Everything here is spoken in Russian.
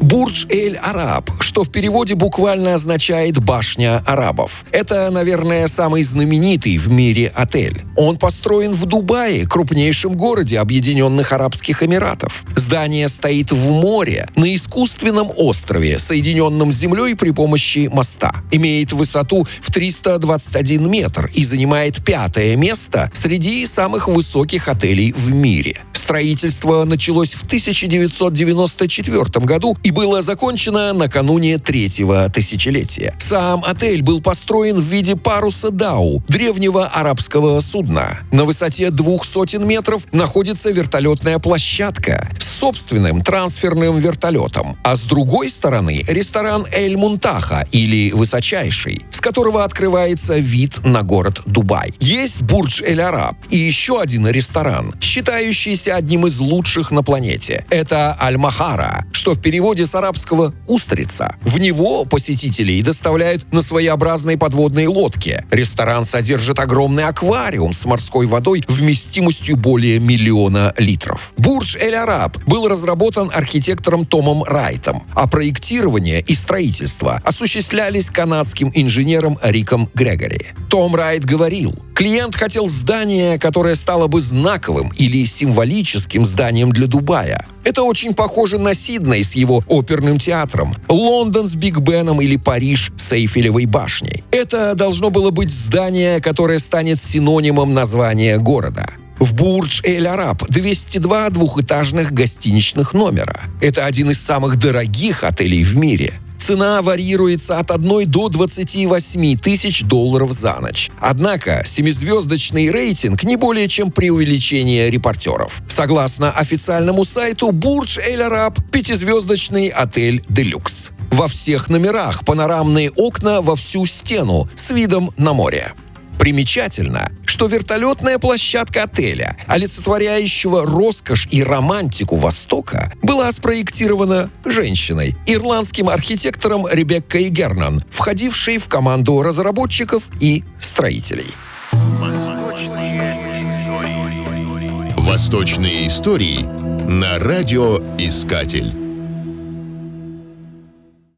Бурдж-эль-Араб, что в переводе буквально означает «башня арабов». Это, наверное, самый знаменитый в мире отель. Он построен в Дубае, крупнейшем городе Объединенных Арабских Эмиратов. Здание стоит в море, на искусственном острове, соединенном с землей при помощи моста. Имеет высоту в 321 метр и занимает пятое место среди самых высоких отелей в мире. Строительство началось в 1994 году и было закончено накануне третьего тысячелетия. Сам отель был построен в виде паруса Дау, древнего арабского судна. На высоте двух сотен метров находится вертолетная площадка собственным трансферным вертолетом, а с другой стороны ресторан Эль Мунтаха или Высочайший, с которого открывается вид на город Дубай. Есть Бурдж Эль Араб и еще один ресторан, считающийся одним из лучших на планете. Это Аль-Махара, что в переводе с арабского «устрица». В него посетителей доставляют на своеобразной подводной лодке. Ресторан содержит огромный аквариум с морской водой вместимостью более миллиона литров. Бурдж Эль Араб был разработан архитектором Томом Райтом, а проектирование и строительство осуществлялись канадским инженером Риком Грегори. Том Райт говорил, клиент хотел здание, которое стало бы знаковым или символическим зданием для Дубая. Это очень похоже на Сидней с его оперным театром, Лондон с Биг Беном или Париж с Эйфелевой башней. Это должно было быть здание, которое станет синонимом названия города. В Бурдж-Эль-Араб 202 двухэтажных гостиничных номера. Это один из самых дорогих отелей в мире. Цена варьируется от 1 до 28 тысяч долларов за ночь. Однако семизвездочный рейтинг не более чем преувеличение репортеров. Согласно официальному сайту, Бурдж Эль Араб – пятизвездочный отель «Делюкс». Во всех номерах панорамные окна во всю стену с видом на море. Примечательно, что вертолетная площадка отеля, олицетворяющего роскошь и романтику Востока, была спроектирована женщиной, ирландским архитектором Ребеккой Гернан, входившей в команду разработчиков и строителей. Восточные истории на радиоискатель.